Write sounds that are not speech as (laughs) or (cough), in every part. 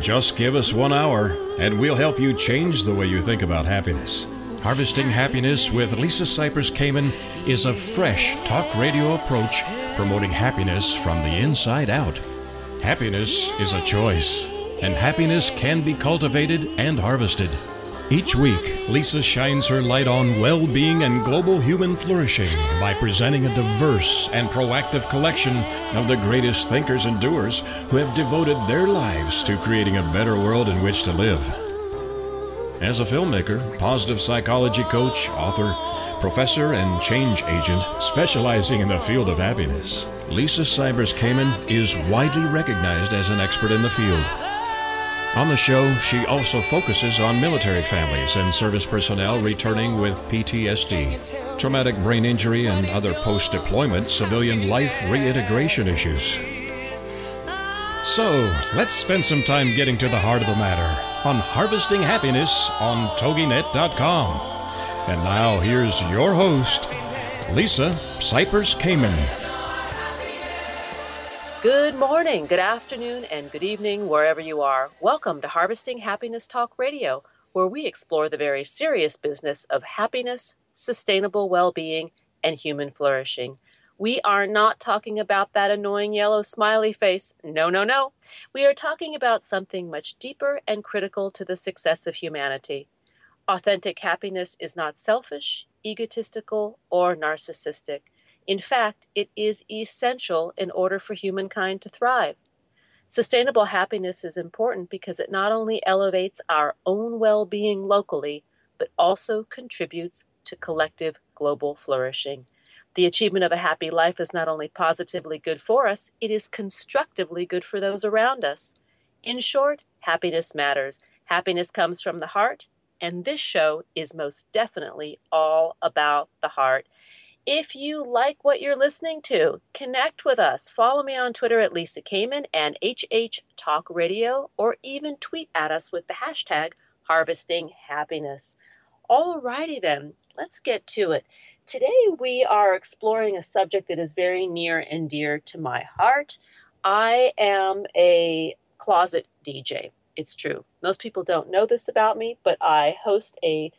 Just give us one hour, and we'll help you change the way you think about happiness. Harvesting Happiness with Lisa Cypers Kamen is a fresh talk radio approach promoting happiness from the inside out. Happiness is a choice, and happiness can be cultivated and harvested. Each week, Lisa shines her light on well being and global human flourishing by presenting a diverse and proactive collection of the greatest thinkers and doers who have devoted their lives to creating a better world in which to live. As a filmmaker, positive psychology coach, author, professor, and change agent specializing in the field of happiness, Lisa Cypers Kamen is widely recognized as an expert in the field. On the show, she also focuses on military families and service personnel returning with PTSD, traumatic brain injury, and other post deployment civilian life reintegration issues. So, let's spend some time getting to the heart of the matter on Harvesting Happiness on TogiNet.com. And now, here's your host, Lisa Cypers Kamen. Good morning, good afternoon, and good evening, wherever you are. Welcome to Harvesting Happiness Talk Radio, where we explore the very serious business of happiness, sustainable well being, and human flourishing. We are not talking about that annoying yellow smiley face. No, no, no. We are talking about something much deeper and critical to the success of humanity. Authentic happiness is not selfish, egotistical, or narcissistic. In fact, it is essential in order for humankind to thrive. Sustainable happiness is important because it not only elevates our own well being locally, but also contributes to collective global flourishing. The achievement of a happy life is not only positively good for us, it is constructively good for those around us. In short, happiness matters. Happiness comes from the heart, and this show is most definitely all about the heart. If you like what you're listening to, connect with us. Follow me on Twitter at Lisa Kamen and HH Talk Radio, or even tweet at us with the hashtag Harvesting Happiness. Alrighty then, let's get to it. Today we are exploring a subject that is very near and dear to my heart. I am a closet DJ. It's true. Most people don't know this about me, but I host a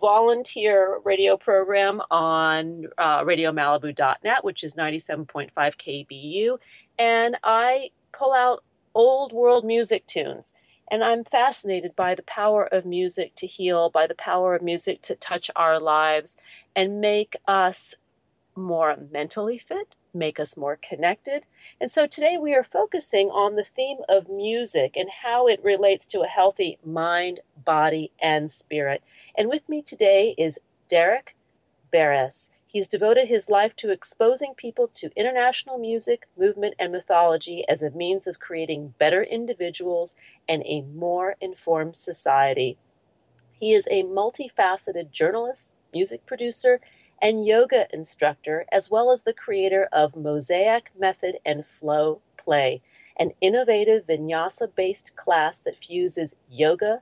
volunteer radio program on uh, radiomalibu.net, which is 97.5 KBU. And I pull out old world music tunes. And I'm fascinated by the power of music to heal, by the power of music to touch our lives and make us more mentally fit, make us more connected. And so today we are focusing on the theme of music and how it relates to a healthy mind, body, and spirit. And with me today is Derek Beres. He's devoted his life to exposing people to international music, movement, and mythology as a means of creating better individuals and a more informed society. He is a multifaceted journalist, music producer, and yoga instructor, as well as the creator of Mosaic Method and Flow Play, an innovative vinyasa based class that fuses yoga,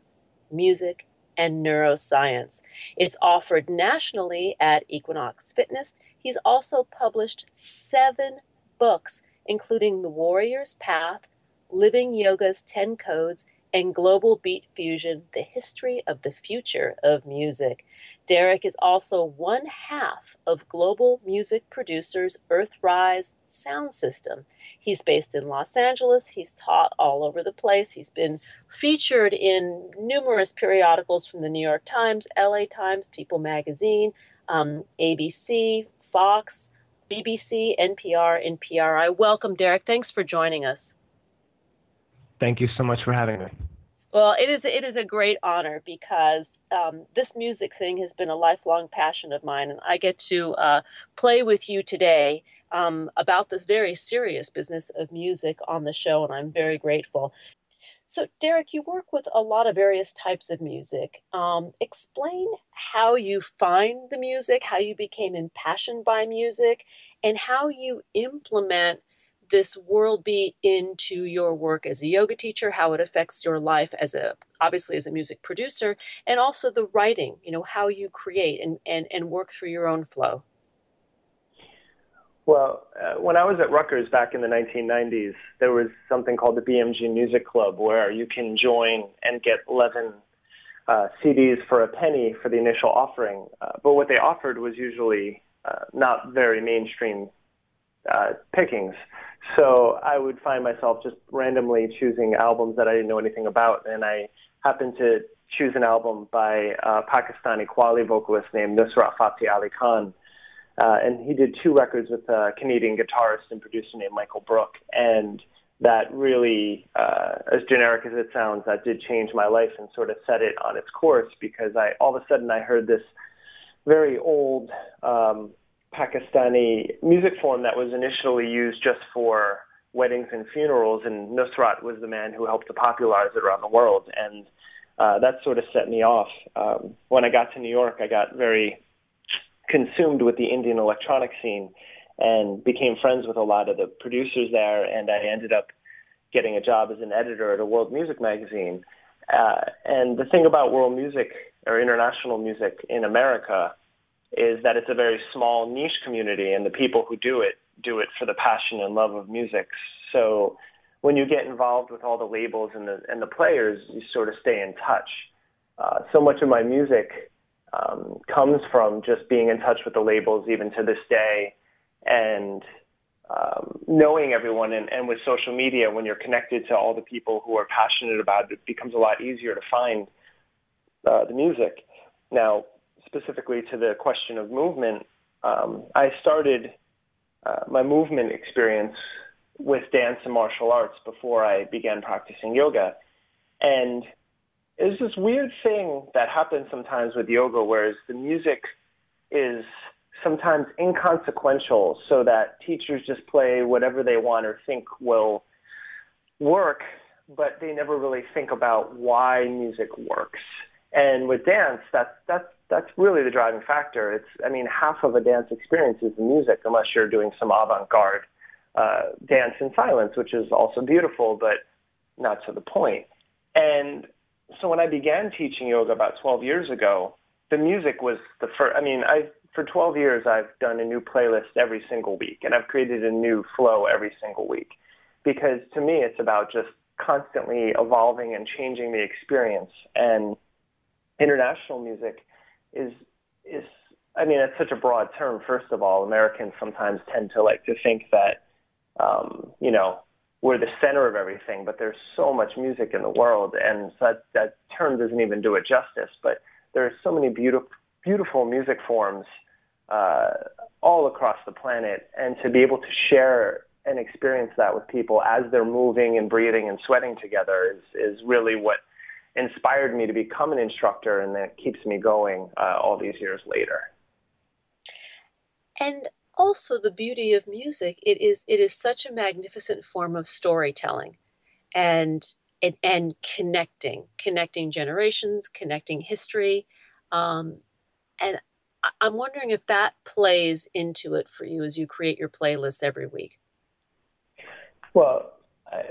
music, and neuroscience. It's offered nationally at Equinox Fitness. He's also published seven books, including The Warrior's Path, Living Yoga's 10 Codes, and Global Beat Fusion, the history of the future of music. Derek is also one half of global music producers Earthrise sound system. He's based in Los Angeles. He's taught all over the place. He's been featured in numerous periodicals from the New York Times, LA Times, People Magazine, um, ABC, Fox, BBC, NPR, and PRI. Welcome, Derek. Thanks for joining us. Thank you so much for having me. Well, it is it is a great honor because um, this music thing has been a lifelong passion of mine, and I get to uh, play with you today um, about this very serious business of music on the show, and I'm very grateful. So, Derek, you work with a lot of various types of music. Um, explain how you find the music, how you became impassioned by music, and how you implement this world be into your work as a yoga teacher, how it affects your life as a obviously as a music producer, and also the writing, you know, how you create and, and, and work through your own flow. Well, uh, when I was at Rutgers back in the 1990s, there was something called the BMG Music Club where you can join and get 11 uh, CDs for a penny for the initial offering. Uh, but what they offered was usually uh, not very mainstream uh, pickings. So I would find myself just randomly choosing albums that I didn't know anything about, and I happened to choose an album by a Pakistani Qawwali vocalist named Nusrat Fateh Ali Khan. Uh, and he did two records with a Canadian guitarist and producer named Michael Brook. And that really, uh, as generic as it sounds, that did change my life and sort of set it on its course because I all of a sudden I heard this very old um, Pakistani music form that was initially used just for weddings and funerals, and Nusrat was the man who helped to popularize it around the world. And uh, that sort of set me off. Um, when I got to New York, I got very consumed with the Indian electronic scene and became friends with a lot of the producers there. And I ended up getting a job as an editor at a world music magazine. Uh, and the thing about world music or international music in America is that it's a very small niche community, and the people who do it do it for the passion and love of music. So when you get involved with all the labels and the and the players, you sort of stay in touch. Uh, so much of my music um, comes from just being in touch with the labels, even to this day, and um, knowing everyone. And, and with social media, when you're connected to all the people who are passionate about it, it becomes a lot easier to find uh, the music. Now, specifically to the question of movement, um, I started uh, my movement experience with dance and martial arts before I began practicing yoga. And there's this weird thing that happens sometimes with yoga, whereas the music is sometimes inconsequential, so that teachers just play whatever they want or think will work, but they never really think about why music works. And with dance, that's that's that's really the driving factor. It's I mean, half of a dance experience is the music, unless you're doing some avant-garde uh, dance in silence, which is also beautiful, but not to the point. And so when I began teaching yoga about 12 years ago, the music was the first. I mean, I for 12 years I've done a new playlist every single week, and I've created a new flow every single week, because to me it's about just constantly evolving and changing the experience. And international music is is I mean it's such a broad term. First of all, Americans sometimes tend to like to think that um, you know we're the center of everything, but there's so much music in the world, and so that that term doesn't even do it justice. But there are so many beautiful beautiful music forms uh, all across the planet, and to be able to share and experience that with people as they're moving and breathing and sweating together is is really what inspired me to become an instructor and that keeps me going uh, all these years later. And also the beauty of music, it is it is such a magnificent form of storytelling and and, and connecting, connecting generations, connecting history. Um, and I'm wondering if that plays into it for you as you create your playlists every week. Well,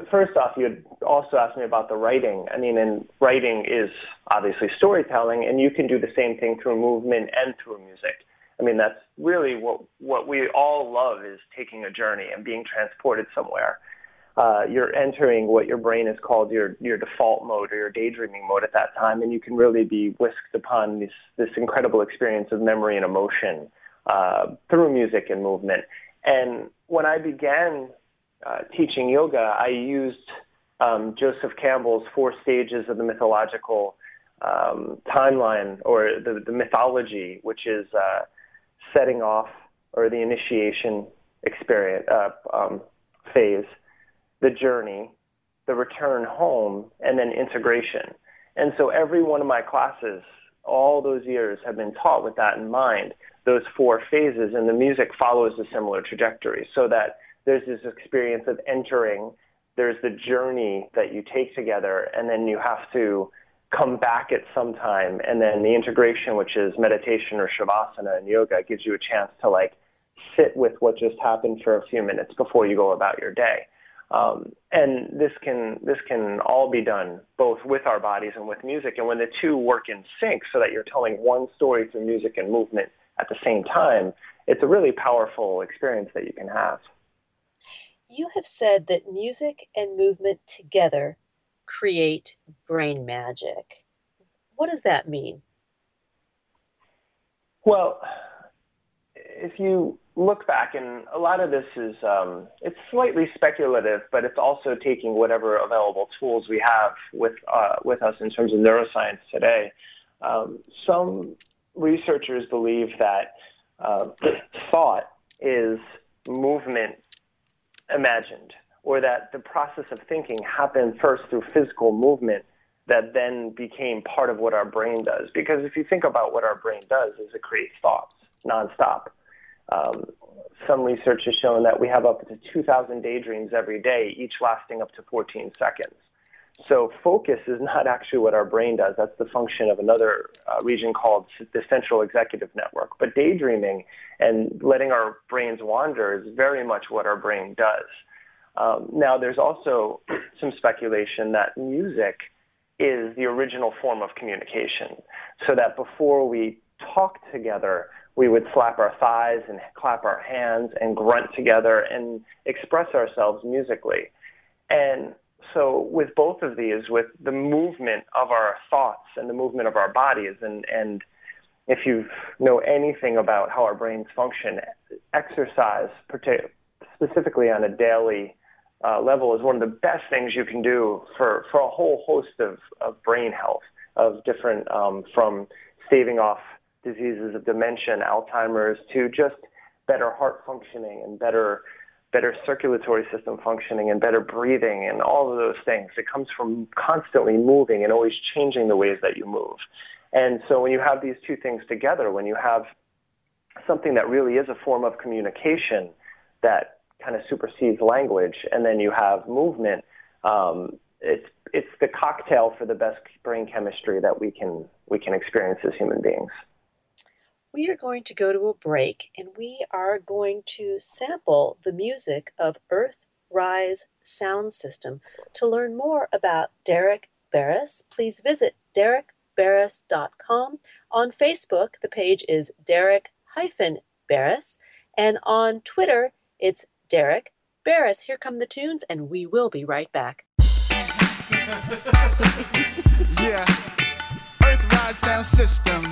first off, you had also asked me about the writing. I mean, and writing is obviously storytelling, and you can do the same thing through movement and through music. I mean, that's really what what we all love is taking a journey and being transported somewhere. Uh, you're entering what your brain is called your your default mode or your daydreaming mode at that time, and you can really be whisked upon this this incredible experience of memory and emotion uh, through music and movement. And when I began uh, teaching yoga, I used um, Joseph Campbell's four stages of the mythological um, timeline or the, the, mythology, which is uh, setting off or the initiation experience uh, um, phase, the journey, the return home, and then integration. And so every one of my classes, all those years, have been taught with that in mind, those four phases, and the music follows a similar trajectory so that there's this experience of entering, there's the journey that you take together, and then you have to come back at some time. And then the integration, which is meditation or shavasana and yoga, gives you a chance to like sit with what just happened for a few minutes before you go about your day. Um, and this can this can all be done both with our bodies and with music. And when the two work in sync, so that you're telling one story through music and movement at the same time, it's a really powerful experience that you can have. You have said that music and movement together create brain magic. What does that mean? Well, if you look back, and a lot of this is um, it's slightly speculative, but it's also taking whatever available tools we have with uh, with us in terms of neuroscience today. Um, some researchers believe that uh, thought is movement imagined, or that the process of thinking happened first through physical movement that then became part of what our brain does. Because if you think about what our brain does, is it creates thoughts nonstop. Um, some research has shown that we have up to 2,000 daydreams every day, each lasting up to 14 seconds. So focus is not actually what our brain does. That's the function of another uh, region called the central executive network. But daydreaming and letting our brains wander is very much what our brain does. Um, now, there's also (clears throat) some speculation that music is the original form of communication. So that before we talk together, we would slap our thighs and clap our hands and grunt together and express ourselves musically. And so with both of these, with the movement of our thoughts and the movement of our bodies, and, and if you know anything about how our brains function, exercise, specifically on a daily uh, level, is one of the best things you can do for, for a whole host of, of brain health, of different, um, from staving off diseases of dementia Alzheimer's to just better heart functioning and better better circulatory system functioning and better breathing and all of those things. It comes from constantly moving and always changing the ways that you move. And so when you have these two things together, when you have something that really is a form of communication that kind of supersedes language, and then you have movement, um, it's it's the cocktail for the best brain chemistry that we can we can experience as human beings we are going to go to a break and we are going to sample the music of Earth Rise Sound System. To learn more about Derek Beres, please visit derekberes.com. On Facebook, the page is Derek Beres, and on Twitter, it's Derek Beres. Here come the tunes, and we will be right back. (laughs) yeah, Earthrise Sound System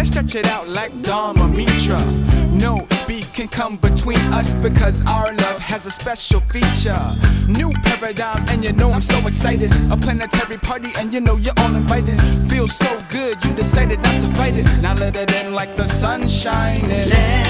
Let's stretch it out like Dharma Mitra. No beat can come between us because our love has a special feature. New paradigm, and you know I'm so excited. A planetary party, and you know you're all invited. Feels so good, you decided not to fight it. Now let it in like the sun shining.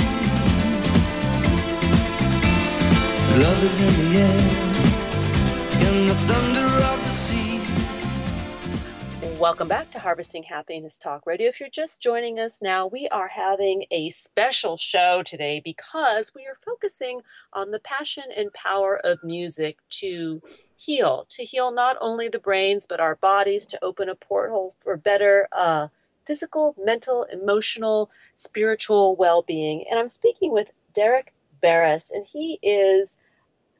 Welcome back to Harvesting Happiness Talk Radio. If you're just joining us now, we are having a special show today because we are focusing on the passion and power of music to heal, to heal not only the brains, but our bodies, to open a portal for better uh, physical, mental, emotional, spiritual well being. And I'm speaking with Derek Beres, and he is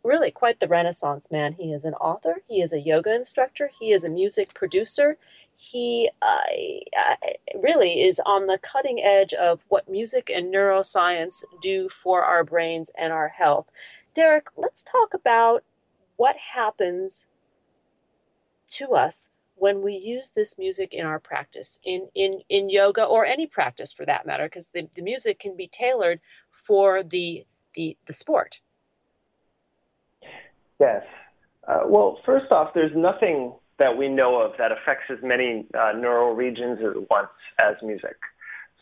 really quite the renaissance man. He is an author, he is a yoga instructor, he is a music producer. He uh, really is on the cutting edge of what music and neuroscience do for our brains and our health. Derek, let's talk about what happens to us when we use this music in our practice in in in yoga or any practice for that matter because the, the music can be tailored for the the the sport Yes. Uh, well, first off, there's nothing that we know of that affects as many uh, neural regions at once as music.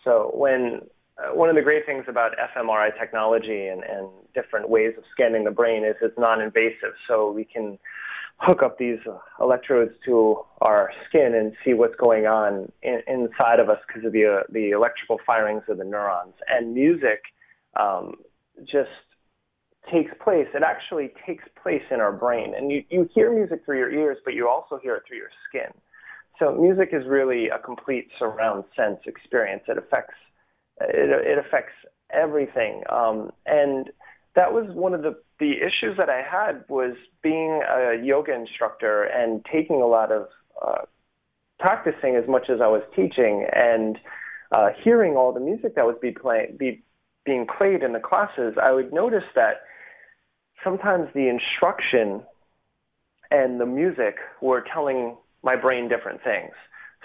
So when uh, one of the great things about fMRI technology and, and different ways of scanning the brain is it's non-invasive. So we can hook up these electrodes to our skin and see what's going on in, inside of us because of the, uh, the electrical firings of the neurons. And music um, just takes place, it actually takes place in our brain. And you, you hear music through your ears, but you also hear it through your skin. So music is really a complete surround sense experience. It affects it, it affects everything. Um, and that was one of the, the issues that I had was being a yoga instructor and taking a lot of uh, practicing as much as I was teaching and uh, hearing all the music that was be play, be, being played in the classes, I would notice that sometimes the instruction and the music were telling my brain different things.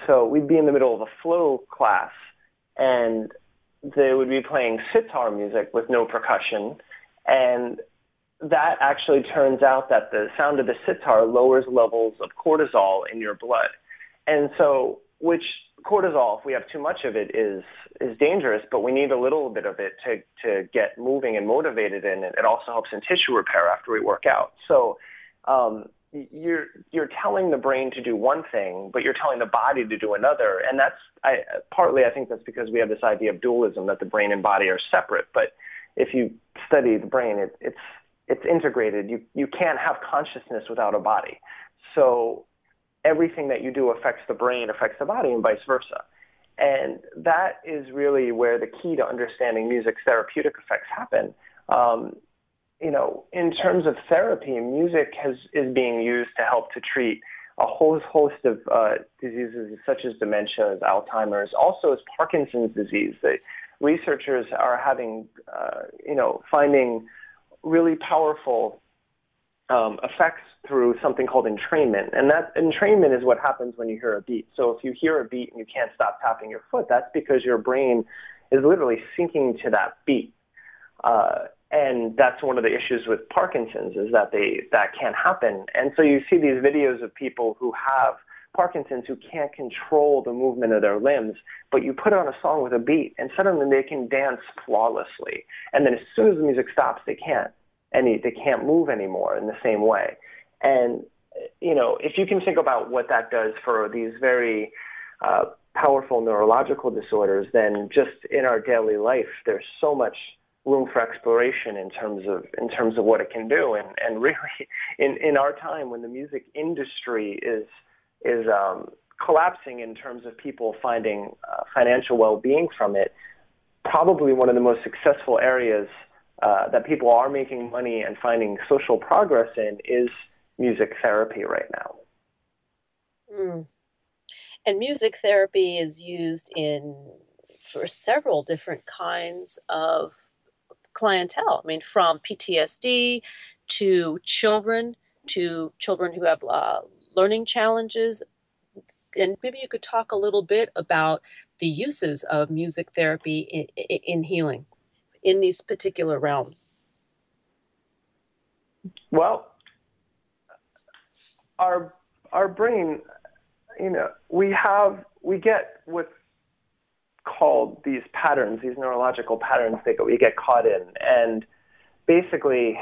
So we'd be in the middle of a flow class and they would be playing sitar music with no percussion and that actually turns out that the sound of the sitar lowers levels of cortisol in your blood. And so which cortisol, if we have too much of it, is is dangerous. But we need a little bit of it to to get moving and motivated, and it also helps in tissue repair after we work out. So um, you're you're telling the brain to do one thing, but you're telling the body to do another, and that's I, partly I think that's because we have this idea of dualism that the brain and body are separate. But if you study the brain, it, it's it's integrated. You you can't have consciousness without a body. So everything that you do affects the brain, affects the body, and vice versa. And that is really where the key to understanding music's therapeutic effects happen. Um, you know, in terms of therapy, music has, is being used to help to treat a whole host of uh, diseases such as dementia, as Alzheimer's, also as Parkinson's disease. The researchers are having, uh, you know, finding really powerful um, effects through something called entrainment. And that entrainment is what happens when you hear a beat. So if you hear a beat and you can't stop tapping your foot, that's because your brain is literally syncing to that beat. Uh, and that's one of the issues with Parkinson's is that they that can't happen. And so you see these videos of people who have Parkinson's who can't control the movement of their limbs, but you put on a song with a beat and suddenly they can dance flawlessly. And then as soon as the music stops, they can't any they can't move anymore in the same way. And you know, if you can think about what that does for these very uh, powerful neurological disorders, then just in our daily life, there's so much room for exploration in terms of in terms of what it can do. And and really, (laughs) in in our time when the music industry is is um, collapsing in terms of people finding uh, financial well-being from it, probably one of the most successful areas uh, that people are making money and finding social progress in is music therapy right now. Mm. And music therapy is used in for several different kinds of clientele. I mean, from PTSD to children to children who have uh, learning challenges. and maybe you could talk a little bit about the uses of music therapy in, in healing in these particular realms. Well, our our brain, you know, we have we get what's called these patterns, these neurological patterns that we get caught in, and basically,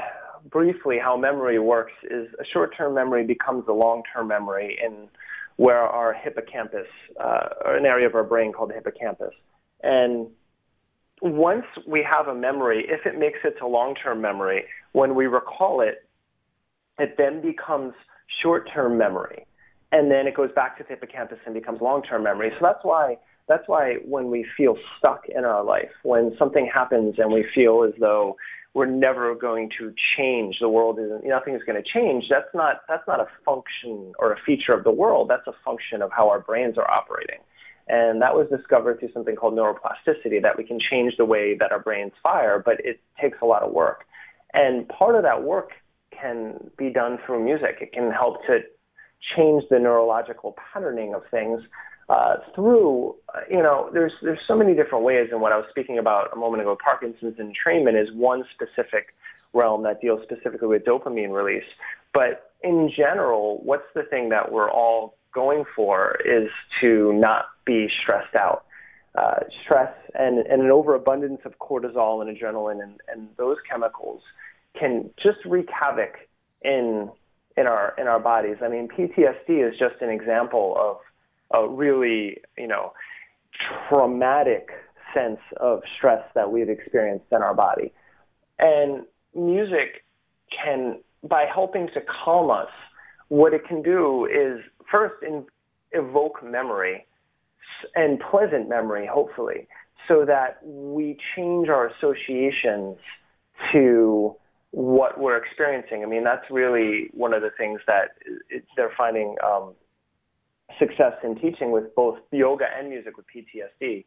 briefly, how memory works is a short-term memory becomes a long-term memory in where our hippocampus, uh, an area of our brain called the hippocampus, and once we have a memory, if it makes it to long-term memory, when we recall it, it then becomes short-term memory, and then it goes back to the hippocampus and becomes long-term memory. So that's why that's why when we feel stuck in our life, when something happens and we feel as though we're never going to change, the world isn't nothing is going to change. That's not that's not a function or a feature of the world. That's a function of how our brains are operating. And that was discovered through something called neuroplasticity, that we can change the way that our brains fire, but it takes a lot of work. And part of that work can be done through music. It can help to change the neurological patterning of things uh, through, you know, there's there's so many different ways. And what I was speaking about a moment ago, Parkinson's entrainment is one specific realm that deals specifically with dopamine release. But in general, what's the thing that we're all going for is to not be stressed out. Uh, stress and, and an overabundance of cortisol and adrenaline and, and those chemicals can just wreak havoc in in our in our bodies. I mean, PTSD is just an example of a really you know traumatic sense of stress that we've experienced in our body, and music can by helping to calm us. What it can do is first in, evoke memory and pleasant memory, hopefully, so that we change our associations to what we're experiencing. I mean, that's really one of the things that it, they're finding um, success in teaching with both yoga and music with PTSD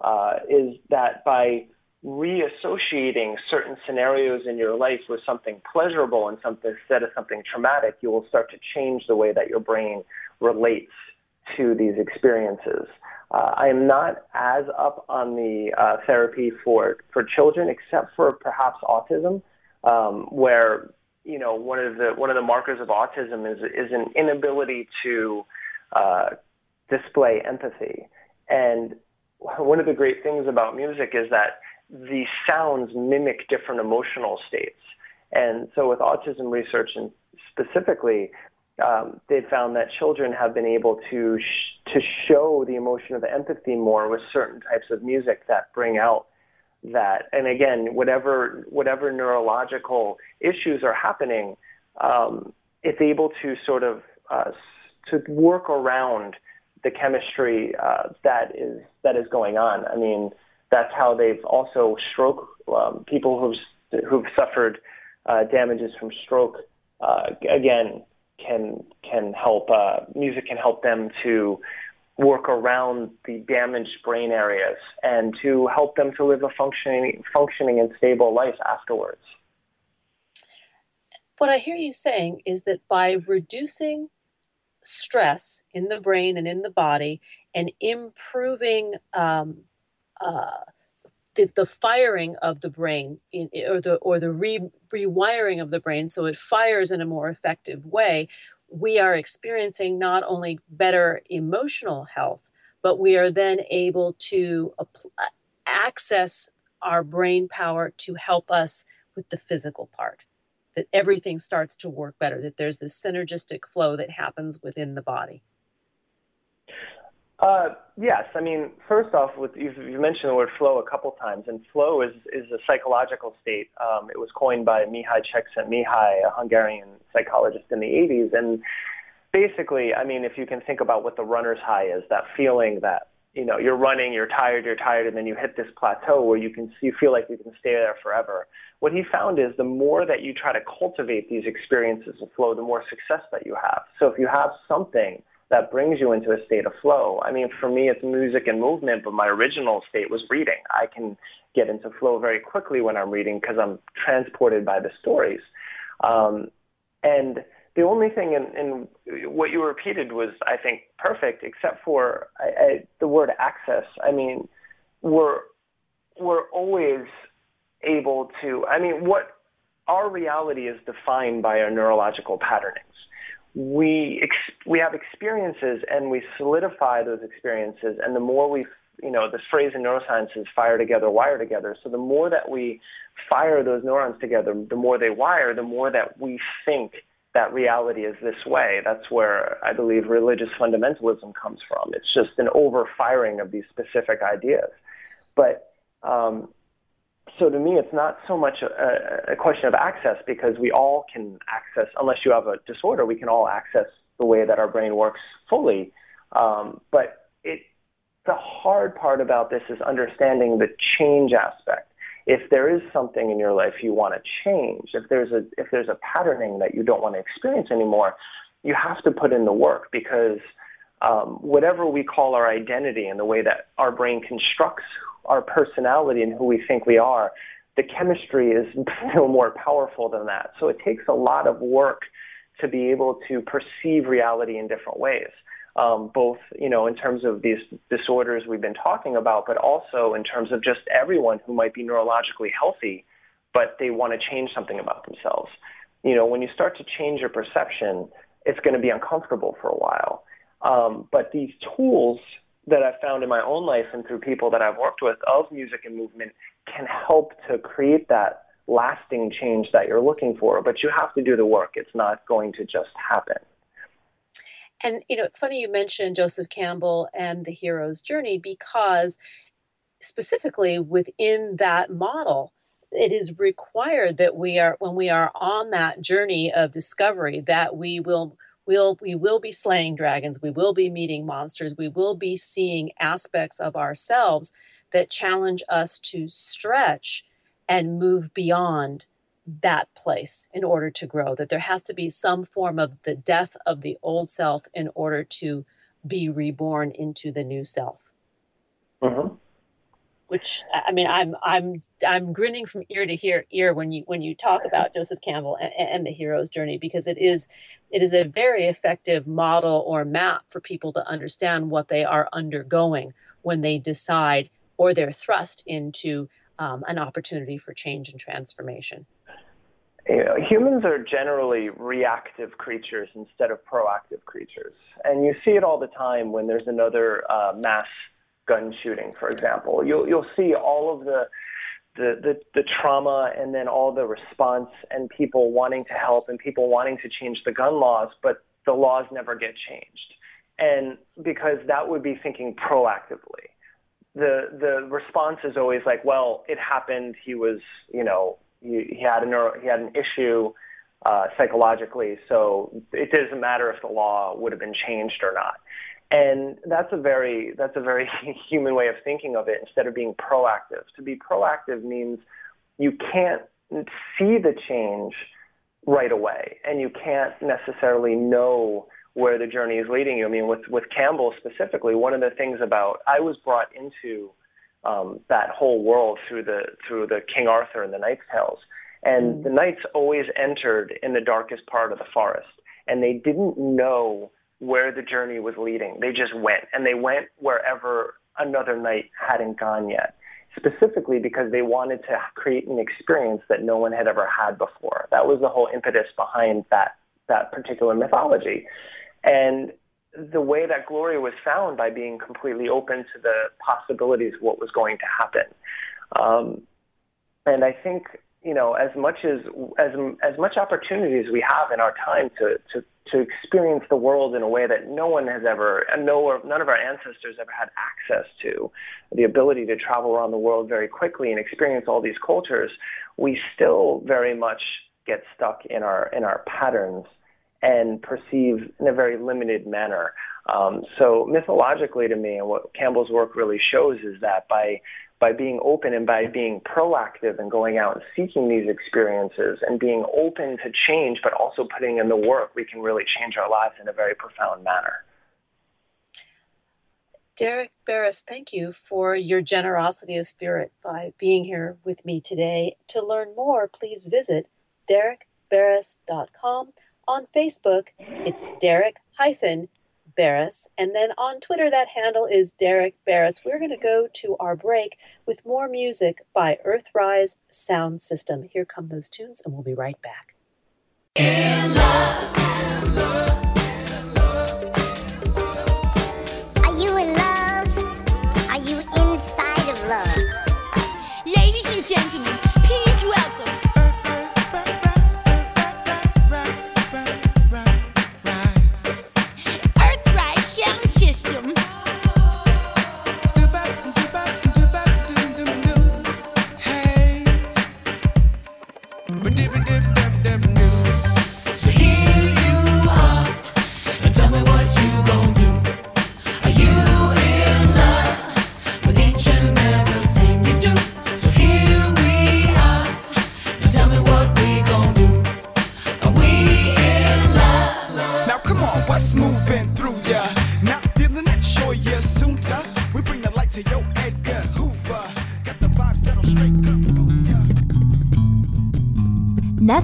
uh, is that by reassociating certain scenarios in your life with something pleasurable and something instead of something traumatic, you will start to change the way that your brain relates to these experiences. Uh, I am not as up on the uh, therapy for for children, except for perhaps autism, um, where you know one of the one of the markers of autism is is an inability to uh, display empathy. And one of the great things about music is that the sounds mimic different emotional states. And so, with autism research, and specifically, um, they've found that children have been able to sh- to show the emotion of empathy more with certain types of music that bring out that. And again, whatever whatever neurological issues are happening, um, it's able to sort of uh, to work around the chemistry uh, that is that is going on. I mean, that's how they've also stroke um, people who've who've suffered uh, damages from stroke. Uh, again, can can help uh, music can help them to work around the damaged brain areas and to help them to live a functioning functioning and stable life afterwards. What I hear you saying is that by reducing stress in the brain and in the body and improving um, uh, the, the firing of the brain in, or the or the re, rewiring of the brain so it fires in a more effective way we are experiencing not only better emotional health but we are then able to uh, access our brain power to help us with the physical part that everything starts to work better that there's this synergistic flow that happens within the body uh, yes, I mean, first off, with you, you mentioned the word flow a couple times, and flow is is a psychological state. Um, it was coined by Mihaly Csikszentmihalyi, a Hungarian psychologist in the 80s, and basically, I mean, if you can think about what the runner's high is, that feeling that you know you're running, you're tired, you're tired, and then you hit this plateau where you can you feel like you can stay there forever. What he found is the more that you try to cultivate these experiences of flow, the more success that you have. So if you have something that brings you into a state of flow. I mean, for me, it's music and movement, but my original state was reading. I can get into flow very quickly when I'm reading because I'm transported by the stories. Um, and the only thing in, in what you repeated was, I think, perfect, except for I, I, the word access. I mean, we're we're always able to. I mean, what our reality is defined by our neurological patternings. We ex- we have experiences and we solidify those experiences, and the more we you know, this phrase in neuroscience is fire together, wire together. So the more that we fire those neurons together, the more they wire, the more that we think that reality is this way. That's where I believe religious fundamentalism comes from. It's just an overfiring of these specific ideas. But um, so to me, it's not so much a, a question of access because we all can access, unless you have a disorder, we can all access the way that our brain works fully. Um, but it, the hard part about this is understanding the change aspect. If there is something in your life you want to change, if there's a if there's a patterning that you don't want to experience anymore, you have to put in the work because um, whatever we call our identity and the way that our brain constructs our personality and who we think we are, the chemistry is (laughs) still more powerful than that. So it takes a lot of work to be able to perceive reality in different ways. Um, both, you know, in terms of these disorders we've been talking about, but also in terms of just everyone who might be neurologically healthy, but they want to change something about themselves. You know, when you start to change your perception, it's going to be uncomfortable for a while. Um, but these tools that I've found in my own life and through people that I've worked with of music and movement can help to create that lasting change that you're looking for. But you have to do the work. It's not going to just happen. And you know, it's funny you mentioned Joseph Campbell and the hero's journey because specifically within that model, it is required that we are when we are on that journey of discovery that we will we'll, we will be slaying dragons, we will be meeting monsters, we will be seeing aspects of ourselves that challenge us to stretch and move beyond that place in order to grow. That there has to be some form of the death of the old self in order to be reborn into the new self. Mm-hmm which I mean, I'm I'm I'm grinning from ear to ear, ear when you when you talk about Joseph Campbell and, and, the hero's journey because it is it is a very effective model or map for people to understand what they are undergoing when they decide or they're thrust into um, an opportunity for change and transformation. You know, humans are generally reactive creatures instead of proactive creatures, and you see it all the time when there's another uh, mass gun shooting, for example. You'll you'll see all of the the, the, the trauma and then all the response and people wanting to help and people wanting to change the gun laws, but the laws never get changed. And because that would be thinking proactively. The the response is always like, well, it happened. He was, you know, he, he had a neuro, he had an issue uh, psychologically, so it doesn't matter if the law would have been changed or not. And that's a very that's a very (laughs) human way of thinking of it instead of being proactive. To be proactive means you can't see the change right away and you can't necessarily know where the journey is leading you. I mean with with Campbell specifically, one of the things about I was brought into um, that whole world through the through the King Arthur and the Knight's Tales. And mm. the knights always entered in the darkest part of the forest and they didn't know where the journey was leading. They just went, and they went wherever another knight hadn't gone yet, specifically because they wanted to create an experience that no one had ever had before. That was the whole impetus behind that that particular mythology, and the way that glory was found by being completely open to the possibilities of what was going to happen. Um, and I think you know, as much as as as much opportunity as we have in our time to to to experience the world in a way that no one has ever, no, none of our ancestors ever had access to, the ability to travel around the world very quickly and experience all these cultures, we still very much get stuck in our in our patterns and perceive in a very limited manner. Um, so mythologically, to me, and what Campbell's work really shows is that by by being open and by being proactive and going out and seeking these experiences and being open to change, but also putting in the work, we can really change our lives in a very profound manner. Derek Beres, thank you for your generosity of spirit by being here with me today. To learn more, please visit derekberes.com. On Facebook, it's Derek hyphen Beres. And then on Twitter, that handle is Derek Beres. We're going to go to our break with more music by Earthrise Sound System. Here come those tunes, and we'll be right back.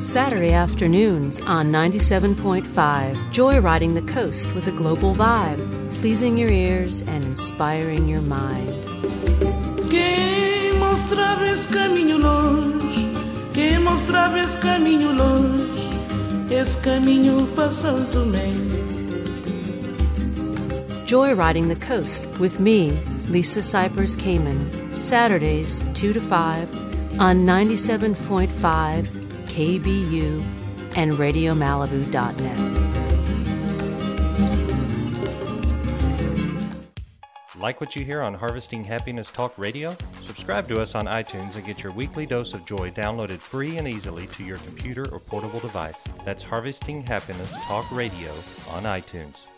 Saturday afternoons on 97.5, joyriding the coast with a global vibe, pleasing your ears and inspiring your mind. Quem mostrava esse caminho longe, quem mostrava esse caminho longe, esse caminho Tomé. Joyriding the coast with me, Lisa Cypers Kamen, Saturdays 2 to 5 on 97.5 KBU and RadioMalibu.net. Like what you hear on Harvesting Happiness Talk Radio? Subscribe to us on iTunes and get your weekly dose of joy downloaded free and easily to your computer or portable device. That's Harvesting Happiness Talk Radio on iTunes.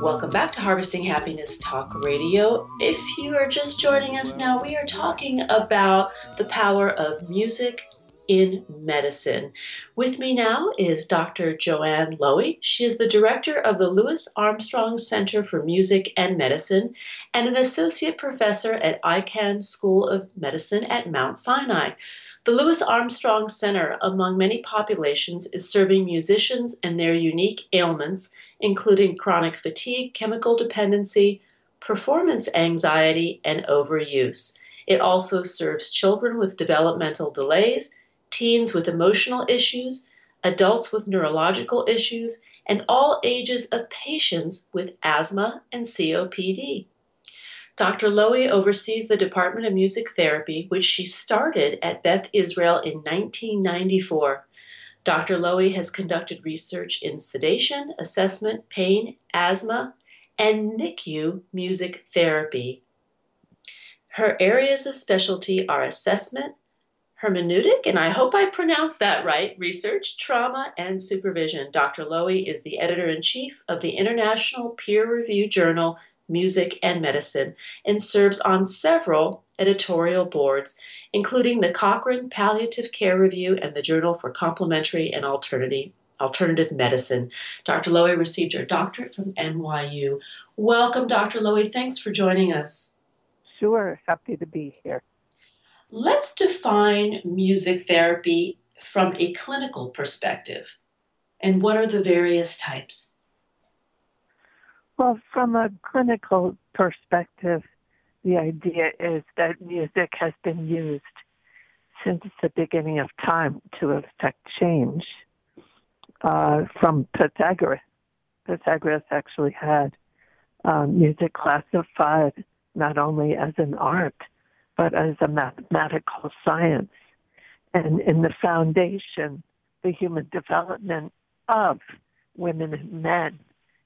Welcome back to Harvesting Happiness Talk Radio. If you are just joining us now, we are talking about the power of music in medicine. With me now is Dr. Joanne Loewy. She is the director of the Louis Armstrong Center for Music and Medicine and an associate professor at Icahn School of Medicine at Mount Sinai. The Louis Armstrong Center, among many populations, is serving musicians and their unique ailments, including chronic fatigue, chemical dependency, performance anxiety, and overuse. It also serves children with developmental delays, teens with emotional issues, adults with neurological issues, and all ages of patients with asthma and COPD. Dr. Loewy oversees the Department of Music Therapy, which she started at Beth Israel in 1994. Dr. Loewy has conducted research in sedation, assessment, pain, asthma, and NICU music therapy. Her areas of specialty are assessment, hermeneutic, and I hope I pronounced that right, research, trauma, and supervision. Dr. Loewy is the editor in chief of the international peer reviewed journal Music and Medicine and serves on several editorial boards, including the Cochrane Palliative Care Review and the Journal for Complementary and Alternative, Alternative Medicine. Dr. Loewy received her doctorate from NYU. Welcome, Dr. Loewy. Thanks for joining us. Sure, happy to be here. Let's define music therapy from a clinical perspective. And what are the various types? Well, from a clinical perspective, the idea is that music has been used since the beginning of time to affect change. Uh, from Pythagoras, Pythagoras actually had um, music classified not only as an art, but as a mathematical science. And in the foundation the human development of women and men,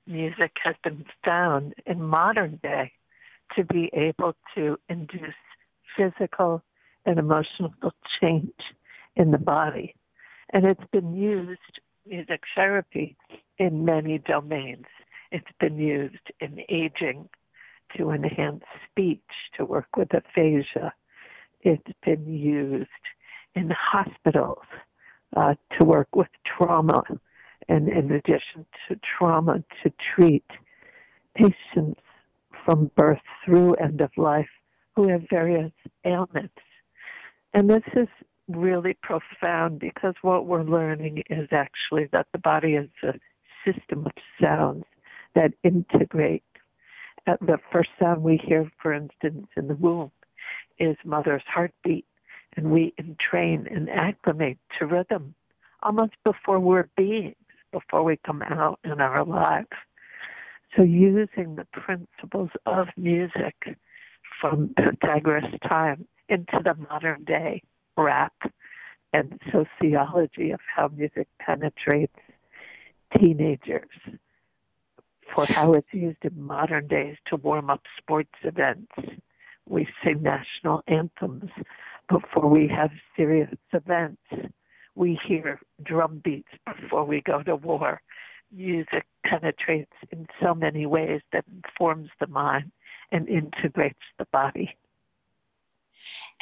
music has been found in modern day to be able to induce physical and emotional change in the body. And it's been used, music therapy, in many domains. It's been used in aging to enhance speech, to work with aphasia. It's been used in hospitals uh, to work with trauma, and in addition to trauma, to treat patients from birth through end of life who have various ailments. And this is really profound because what we're learning is actually that the body is a system of sounds that integrate. The first sound we hear, for instance, in the womb is mother's heartbeat, and we entrain and acclimate to rhythm almost before we're beings, before we come out in our lives. So, using the principles of music from (clears throat) Pythagoras' time into the modern day rap and sociology of how music penetrates teenagers, for how it's used in modern days to warm up sports events. We sing national anthems before we have serious events. We hear drum beats before we go to war. Music penetrates in so many ways that informs the mind and integrates the body.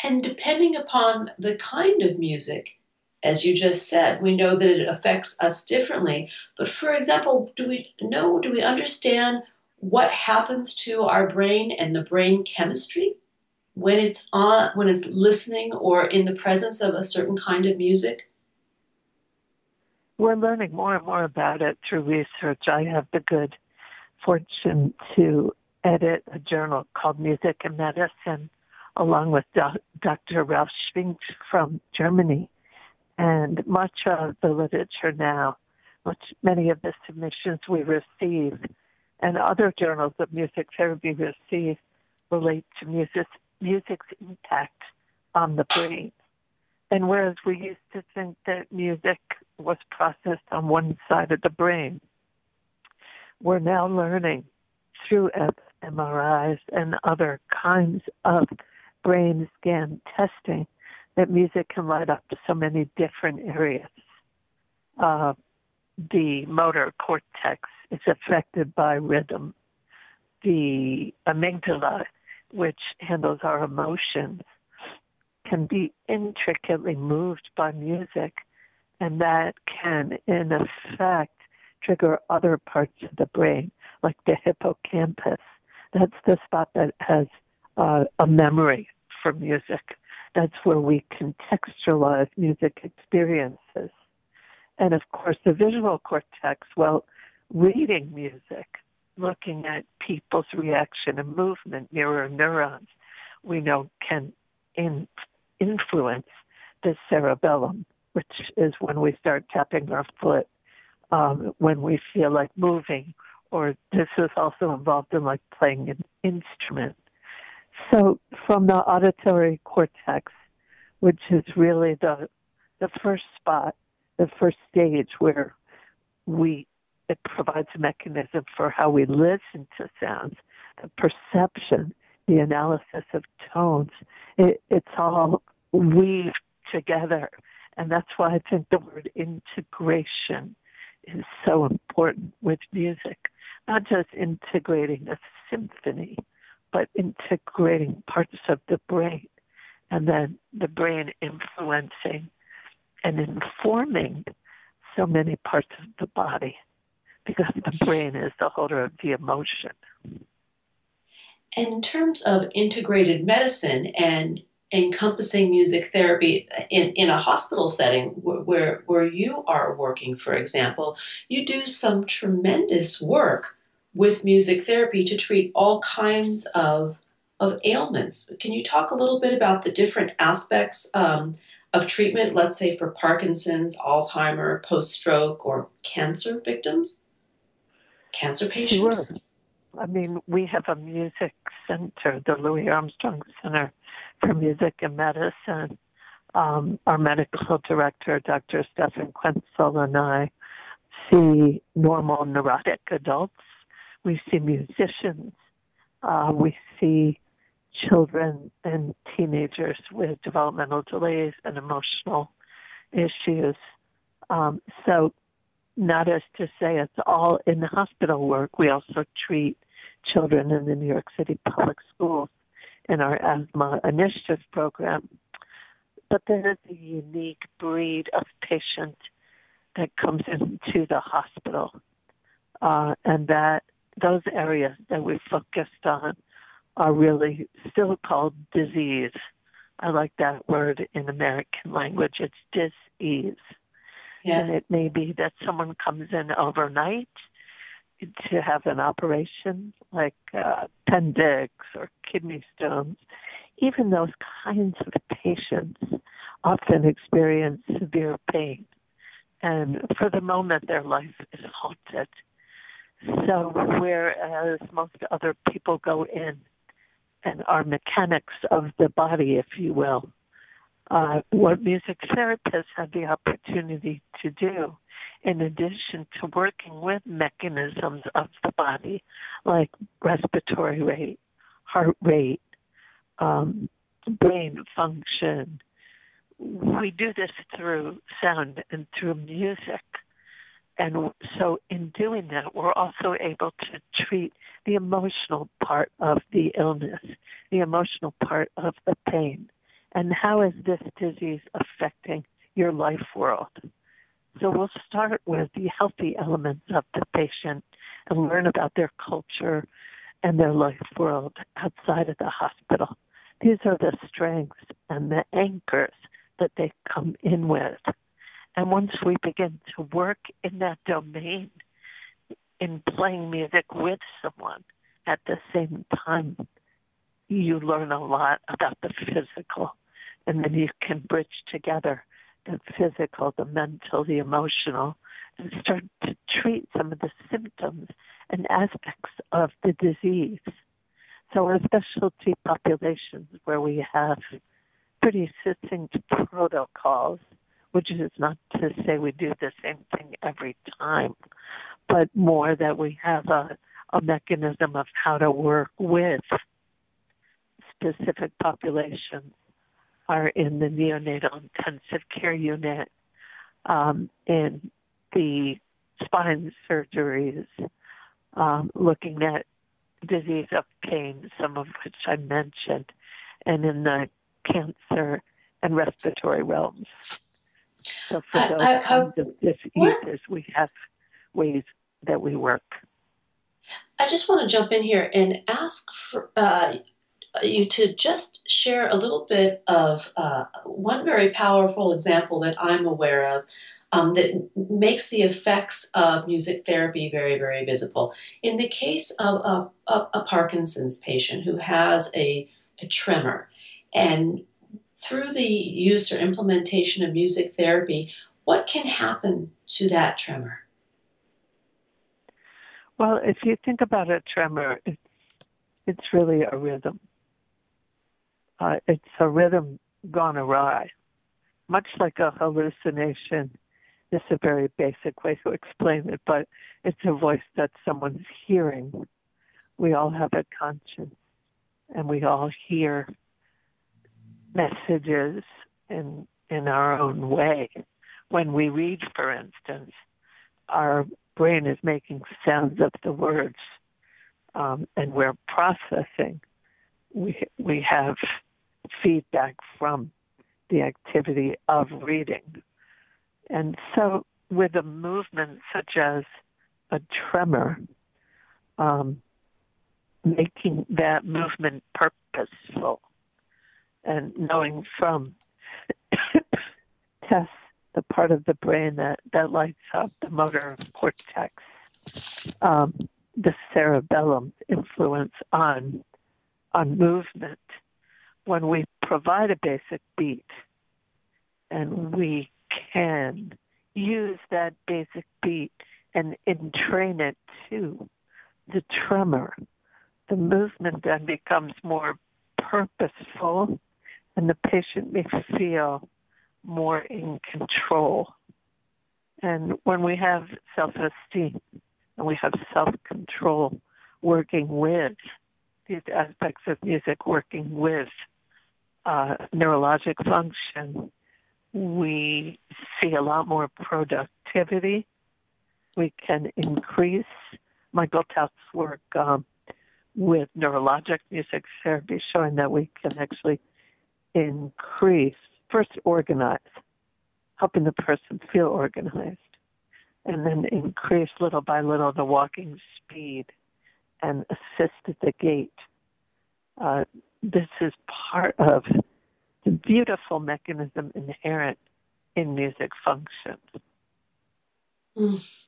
And depending upon the kind of music, as you just said, we know that it affects us differently. But for example, do we know, do we understand what happens to our brain and the brain chemistry when it's on when it's listening or in the presence of a certain kind of music? We're learning more and more about it through research. I have the good fortune to edit a journal called Music and Medicine along with Dr. Ralph Spintge from Germany. And much of the literature now, much many of the submissions we receive and other journals of music therapy receive relate to music, music's impact on the brain. And whereas we used to think that music was processed on one side of the brain, we're now learning through fMRIs and other kinds of brain scan testing that music can light up to so many different areas. Uh, the motor cortex is affected by rhythm. The amygdala, which handles our emotions, can be intricately moved by music, and that can, in effect, trigger other parts of the brain, like the hippocampus. That's the spot that has uh, a memory for music. That's where we contextualize music experiences. And of course, the visual cortex, well, reading music, looking at people's reaction and movement, mirror neurons, we know can in, influence the cerebellum, which is when we start tapping our foot, um, when we feel like moving, or this is also involved in like playing an instrument. So, from the auditory cortex, which is really the the first spot, the first stage where we it provides a mechanism for how we listen to sounds, the perception, the analysis of tones. It, it's all weaved together, and that's why I think the word integration is so important with music. Not just integrating a symphony, but integrating parts of the brain and then the brain influencing and informing so many parts of the body because the brain is the holder of the emotion. In terms of integrated medicine and encompassing music therapy in, in a hospital setting where, where you are working, for example, you do some tremendous work with music therapy to treat all kinds of, of ailments. Can you talk a little bit about the different aspects um, of treatment, let's say for Parkinson's, Alzheimer, post stroke, or cancer victims? Cancer patients? Sure. I mean, we have a music center, the Louis Armstrong Center for Music and Medicine. Um, our medical director, Dr. Stefan Quenzel, and I see normal neurotic adults. We see musicians. Uh, we see children and teenagers with developmental delays and emotional issues. Um, so, not as to say it's all in the hospital work, we also treat children in the New York City public schools in our asthma initiative program. But there is a unique breed of patient that comes into the hospital, uh, and that those areas that we focused on are really still called disease. I like that word in American language. It's dis-ease. Yes. And it may be that someone comes in overnight to have an operation like uh, appendix or kidney stones. Even those kinds of patients often experience severe pain. And for the moment, their life is halted. So, whereas most other people go in and are mechanics of the body, if you will, uh, what music therapists have the opportunity to do, in addition to working with mechanisms of the body, like respiratory rate, heart rate, um, brain function, we do this through sound and through music. And so, in doing that, we're also able to treat the emotional part of the illness, the emotional part of the pain. And how is this disease affecting your life world? So, we'll start with the healthy elements of the patient and learn about their culture and their life world outside of the hospital. These are the strengths and the anchors that they come in with. And once we begin to work in that domain, in playing music with someone at the same time, you learn a lot about the physical. And then you can bridge together the physical, the mental, the emotional, and start to treat some of the symptoms and aspects of the disease. So, our specialty populations where we have pretty succinct protocols which is not to say we do the same thing every time, but more that we have a, a mechanism of how to work with specific populations are in the neonatal intensive care unit, um, in the spine surgeries, um, looking at disease of pain, some of which I mentioned, and in the cancer and respiratory realms. So for those I- I- kinds of diseases, we have ways that we work. I just want to jump in here and ask for, uh, you to just share a little bit of uh, one very powerful example that I'm aware of um, that makes the effects of music therapy very, very visible. In the case of a, a, a Parkinson's patient who has a, a tremor, and through the use or implementation of music therapy, what can happen to that tremor? Well, if you think about a tremor, it's, it's really a rhythm. Uh, it's a rhythm gone awry, much like a hallucination. Is a very basic way to explain it, but it's a voice that someone's hearing. We all have a conscience, and we all hear messages in in our own way. When we read, for instance, our brain is making sounds of the words, um, and we're processing. We we have feedback from the activity of reading, and so with a movement such as a tremor, um, making that movement purposeful and knowing from (coughs) tests the part of the brain that, that lights up the motor cortex, um, the cerebellum influence on on movement. When we provide a basic beat and we can use that basic beat and entrain it to the tremor, the movement then becomes more purposeful and the patient may feel more in control. And when we have self esteem and we have self control working with these aspects of music, working with uh, neurologic function, we see a lot more productivity. We can increase Michael Thaut's work um, with neurologic music therapy, showing that we can actually increase, first organize, helping the person feel organized, and then increase little by little the walking speed and assist at the gait. Uh, this is part of the beautiful mechanism inherent in music function. Mm.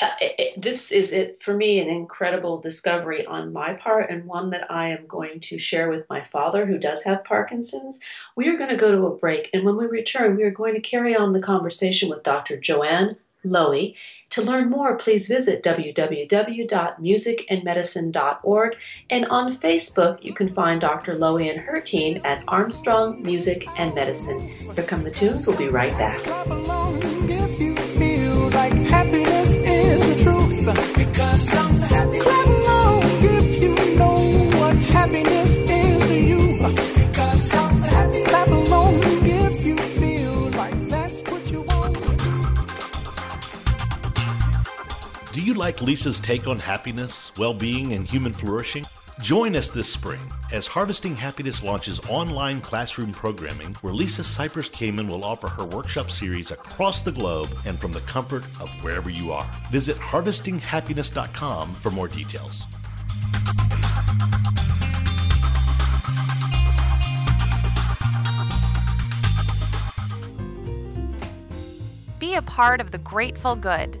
Uh, it- it- this is it for me an incredible discovery on my part and one that I am going to share with my father who does have Parkinson's. We are going to go to a break and when we return we are going to carry on the conversation with Dr. Joanne Loewy. To learn more, please visit www.musicandmedicine.org and on Facebook you can find Dr. Loewy and her team at Armstrong Music and Medicine. Here come the tunes. We'll be right back. You like Lisa's take on happiness, well being, and human flourishing? Join us this spring as Harvesting Happiness launches online classroom programming where Lisa Cypers Kamen will offer her workshop series across the globe and from the comfort of wherever you are. Visit harvestinghappiness.com for more details. Be a part of the Grateful Good.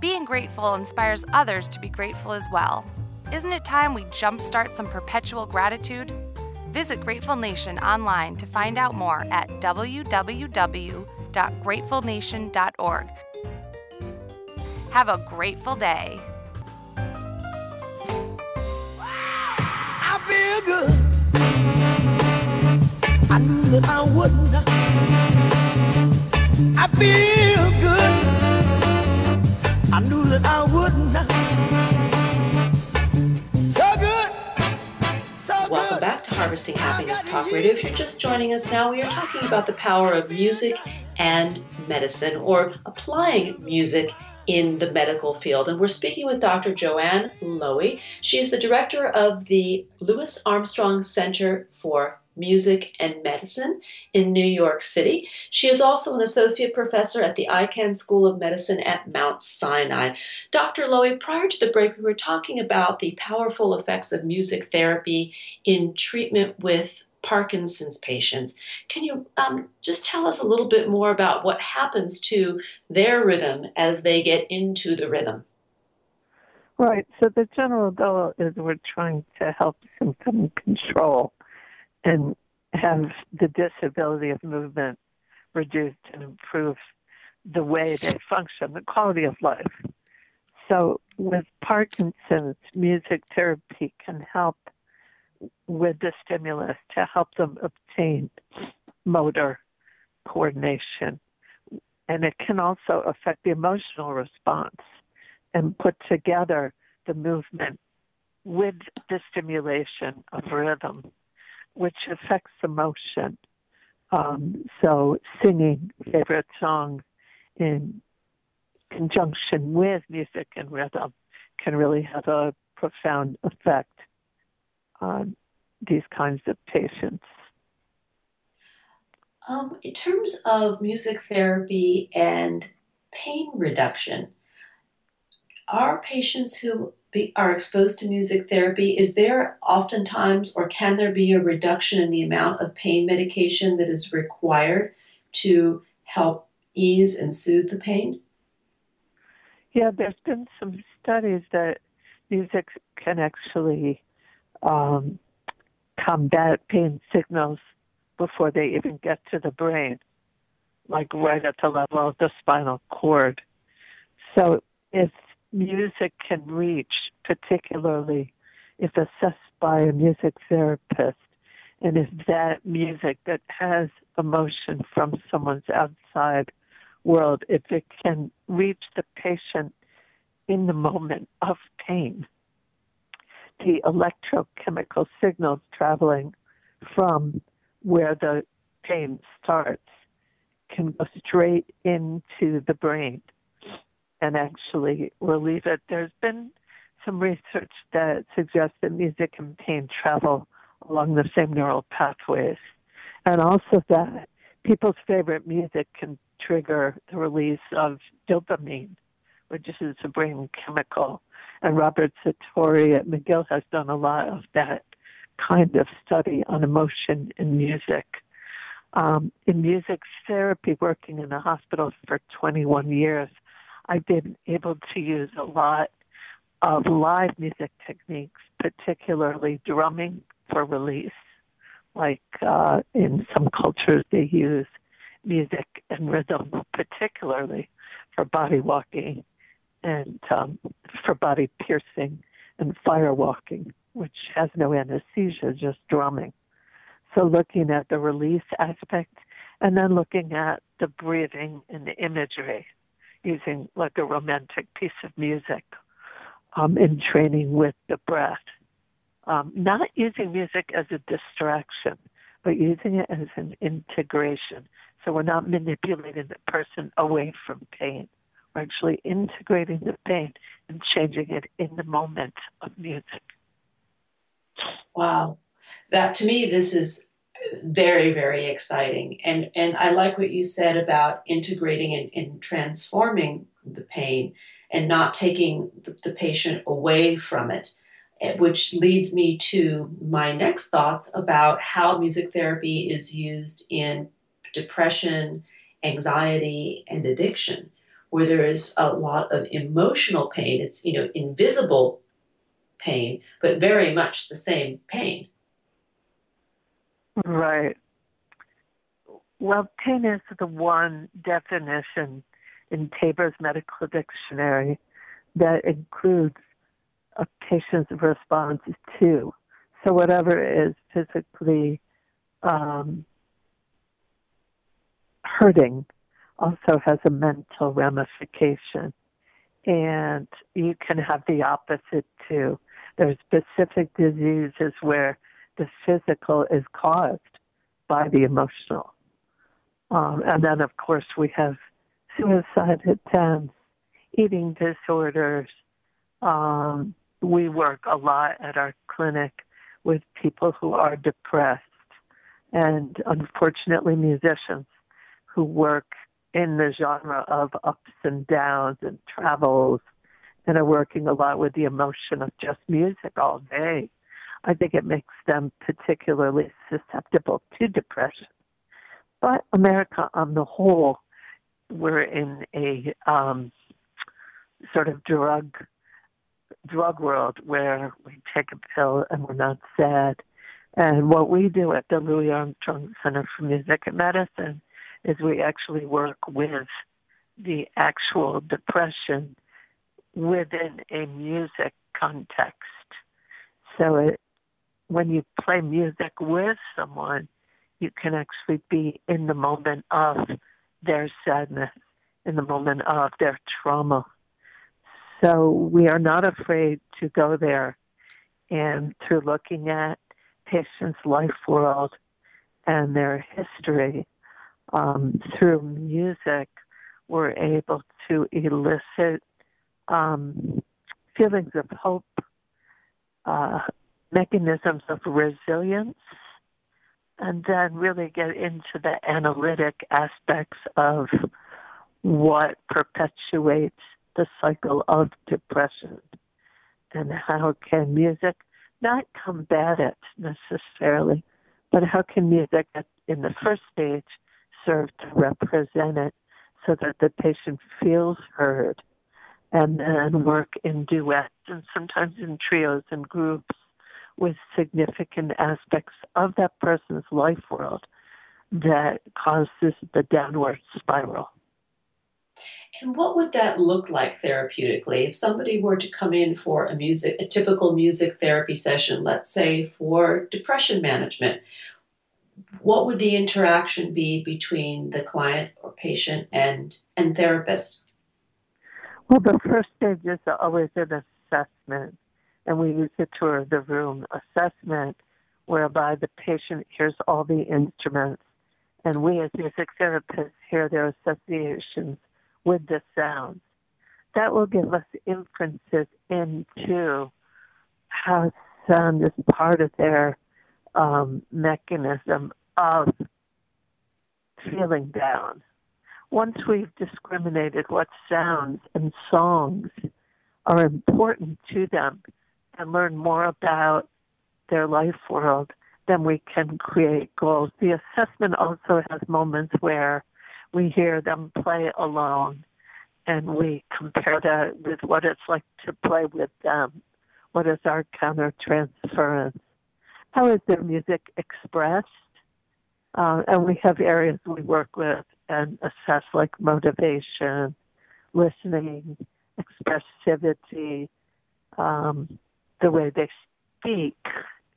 Being grateful inspires others to be grateful as well. Isn't it time we jumpstart some perpetual gratitude? Visit Grateful Nation online to find out more at www.gratefulnation.org. Have a grateful day. I feel good. I knew that I would. I feel good. I knew that I would not. So good. So Welcome back to Harvesting Happiness Talk Radio. If you're just joining us now, we are talking about the power of music and medicine, or applying music in the medical field. And we're speaking with Dr. Joanne Loewy. She is the director of the Louis Armstrong Center for Music and Medicine in New York City. She is also an associate professor at the Icahn School of Medicine at Mount Sinai. Dr. Loewy, prior to the break, we were talking about the powerful effects of music therapy in treatment with Parkinson's patients. Can you um, just tell us a little bit more about what happens to their rhythm as they get into the rhythm? Right. So the general goal is we're trying to help symptom control and have the disability of movement reduced and improve the way they function, the quality of life. So with Parkinson's, music therapy can help with the stimulus to help them obtain motor coordination. And it can also affect the emotional response and put together the movement with the stimulation of rhythm, which affects emotion. Um, so, singing favorite songs in conjunction with music and rhythm can really have a profound effect on these kinds of patients. Um, in terms of music therapy and pain reduction, are patients who be, are exposed to music therapy, is there oftentimes or can there be a reduction in the amount of pain medication that is required to help ease and soothe the pain? Yeah, there's been some studies that music can actually um, combat pain signals before they even get to the brain, like right at the level of the spinal cord. So if music can reach, particularly if assessed by a music therapist, and if that music that has emotion from someone's outside world, if it can reach the patient in the moment of pain, the electrochemical signals traveling from where the pain starts can go straight into the brain and actually relieve it. There's been some research that suggests that music and pain travel along the same neural pathways, and also that people's favorite music can trigger the release of dopamine, which is a brain chemical. And Robert Zatorre at McGill has done a lot of that kind of study on emotion in music. Um, in music therapy, working in a hospital for 21 years, I've been able to use a lot of live music techniques, particularly drumming for release. Like uh, in some cultures, they use music and rhythm, particularly for body walking and um, for body piercing and fire walking, which has no anesthesia, just drumming. So looking at the release aspect and then looking at the breathing and the imagery using like a romantic piece of music um, in training with the breath. Um, not using music as a distraction, but using it as an integration. So we're not manipulating the person away from pain. We're actually integrating the pain and changing it in the moment of music. Wow. That to me, this is very, very exciting. And and I like what you said about integrating and, and transforming the pain and not taking the, the patient away from it, eh, which leads me to my next thoughts about how music therapy is used in depression, anxiety, and addiction, where there is a lot of emotional pain. It's you know invisible pain, but very much the same pain. Right. Well, pain is the one definition in Taber's medical dictionary that includes a patient's response to. So whatever is physically um, hurting also has a mental ramification. And you can have the opposite too. There's specific diseases where the physical is caused by the emotional. Um, and then, of course, we have suicide attempts, eating disorders. Um, we work a lot at our clinic with people who are depressed and unfortunately musicians who work in the genre of ups and downs and travels and are working a lot with the emotion of just music all day. I think it makes them particularly susceptible to depression. But America on the whole, we're in a um, sort of drug drug world where we take a pill and we're not sad. And what we do at the Louis Armstrong Center for Music and Medicine is we actually work with the actual depression within a music context. So it, when you play music with someone, you can actually be in the moment of their sadness, in the moment of their trauma. So we are not afraid to go there and through looking at patients' life world and their history um, through music, we're able to elicit um, feelings of hope, uh, mechanisms of resilience, and then really get into the analytic aspects of what perpetuates the cycle of depression. And how can music not combat it necessarily, but how can music in the first stage serve to represent it so that the patient feels heard and then work in duets and sometimes in trios and groups with significant aspects of that person's life world that causes the downward spiral. And what would that look like therapeutically? If somebody were to come in for a music, a typical music therapy session, let's say for depression management, what would the interaction be between the client or patient and and therapist? Well, the first stage is always an assessment, and we use a tour of the room assessment, whereby the patient hears all the instruments, and we as music therapists hear their associations with the sounds. That will give us inferences into how sound is part of their um, mechanism of feeling down. Once we've discriminated what sounds and songs are important to them and learn more about their life world, then we can create goals. The assessment also has moments where we hear them play alone and we compare that with what it's like to play with them. What is our counter transference? How is their music expressed? Uh, and we have areas we work with and assess like motivation, listening, expressivity, um, the way they speak.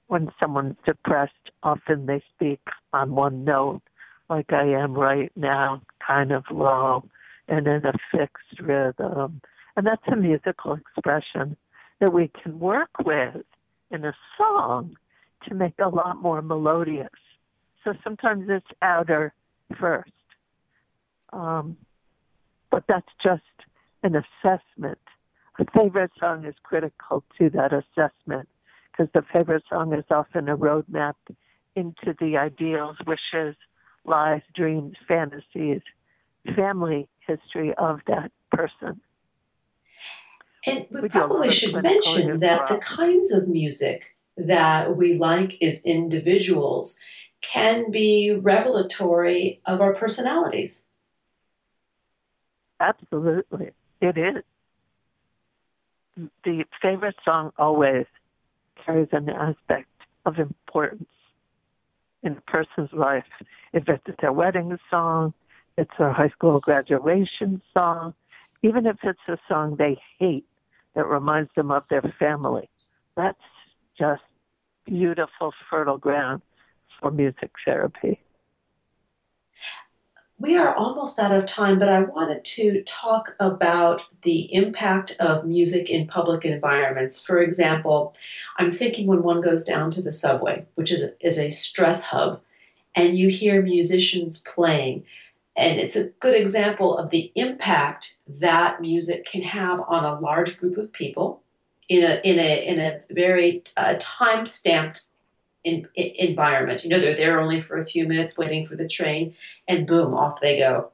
When someone's depressed, often they speak on one note, like I am right now, kind of low and in a fixed rhythm. And that's a musical expression that we can work with in a song to make a lot more melodious. So sometimes it's outer first. Um, but that's just an assessment. A favorite song is critical to that assessment because the favorite song is often a roadmap into the ideals, wishes, lies, dreams, fantasies, family history of that person. And we, We do a lot probably should mention that the kinds of music that we like as individuals can be revelatory of our personalities. Absolutely, it is. The favorite song always carries an aspect of importance in a person's life. If it's their wedding song, it's their high school graduation song, even if it's a song they hate that reminds them of their family, that's just beautiful, fertile ground for music therapy. We are almost out of time, but I wanted to talk about the impact of music in public environments. For example, I'm thinking when one goes down to the subway, which is a, is a stress hub, and you hear musicians playing, and it's a good example of the impact that music can have on a large group of people in a in a in a very uh, time stamped in, in, environment. You know, they're there only for a few minutes waiting for the train, and boom, off they go.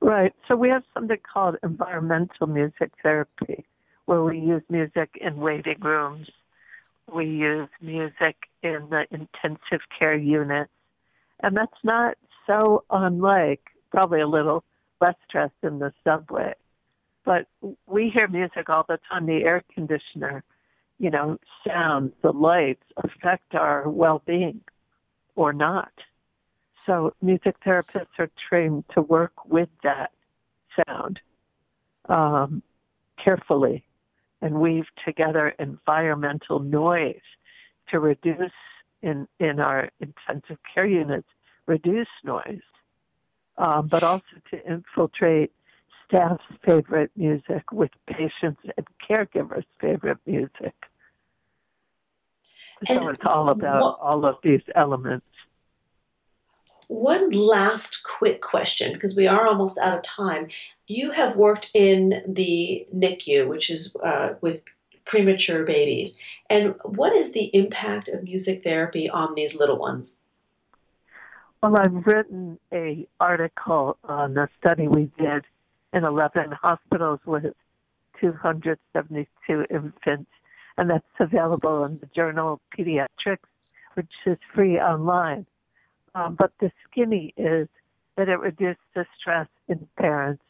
Right. So we have something called environmental music therapy, where we use music in waiting rooms. We use music in the intensive care units. And that's not so unlike, probably a little less stress in the subway. But we hear music all the time. The air conditioner, you know, sounds, the lights affect our well being or not. So music therapists are trained to work with that sound um, carefully and weave together environmental noise to reduce in in our intensive care units reduce noise, um, but also to infiltrate staff's favorite music with patients and caregivers' favorite music. So it's all about what- all of these elements. One last quick question, because we are almost out of time. You have worked in the NICU, which is uh, with premature babies. And what is the impact of music therapy on these little ones? Well, I've written a article on a study we did in 11 hospitals with 272 infants, and that's available in the Journal Pediatrics, which is free online. Um, but the skinny is that it reduced the stress in parents,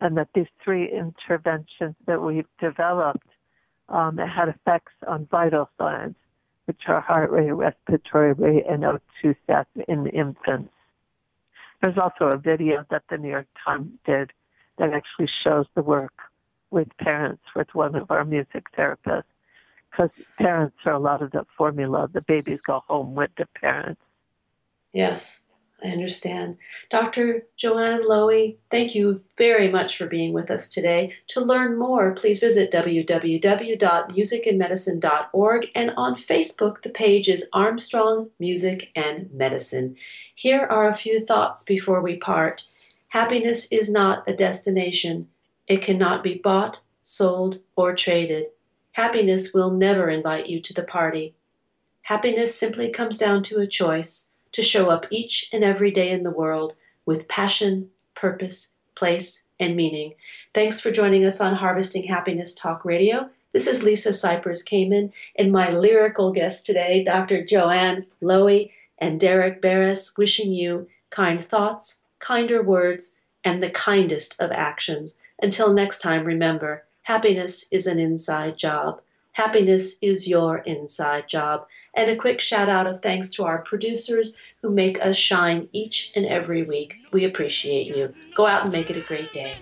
and that these three interventions that we've developed um, had effects on vital signs, which are heart rate, respiratory rate, and O2 stats in infants. There's also a video that the New York Times did that actually shows the work with parents with one of our music therapists because parents are a lot of the formula. The babies go home with the parents. Yes, I understand. Dr. Joanne Loewy, thank you very much for being with us today. To learn more, please visit www.musicandmedicine.org and on Facebook, the page is Armstrong Music and Medicine. Here are a few thoughts before we part. Happiness is not a destination. It cannot be bought, sold, or traded. Happiness will never invite you to the party. Happiness simply comes down to a choice to show up each and every day in the world with passion, purpose, place, and meaning. Thanks for joining us on Harvesting Happiness Talk Radio. This is Lisa Cypers Kamen and my lyrical guest today, Dr. Joanne Loewy and Derek Beres, wishing you kind thoughts, kinder words, and the kindest of actions. Until next time, remember happiness is an inside job. Happiness is your inside job. And a quick shout out of thanks to our producers who make us shine each and every week. We appreciate you. Go out and make it a great day.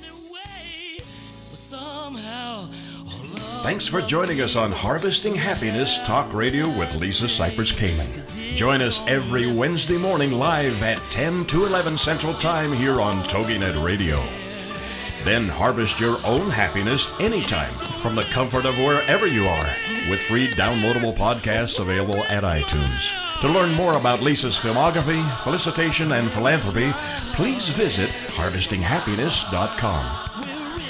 Thanks for joining us on Harvesting Happiness Talk Radio with Lisa Cypers Kamen. Join us every Wednesday morning live at 10 to 11 Central Time here on TogiNet Radio. Then harvest your own happiness anytime from the comfort of wherever you are with free downloadable podcasts available at iTunes. To learn more about Lisa's filmography, felicitation, and philanthropy, please visit harvestinghappiness.com.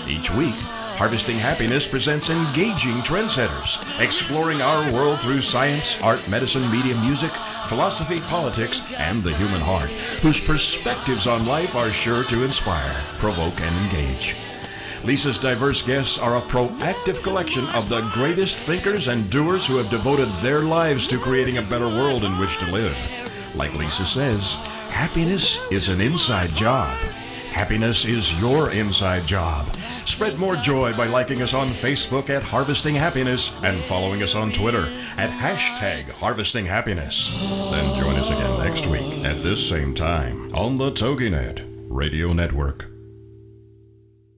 Each week, Harvesting Happiness presents engaging trendsetters, exploring our world through science, art, medicine, media, music, philosophy, politics, and the human heart, whose perspectives on life are sure to inspire, provoke, and engage. Lisa's diverse guests are a proactive collection of the greatest thinkers and doers who have devoted their lives to creating a better world in which to live. Like Lisa says, happiness is an inside job. Happiness is your inside job. Spread more joy by liking us on Facebook at Harvesting Happiness and following us on Twitter at hashtag Harvesting Happiness. Then join us again next week at this same time on the TogiNet Radio Network.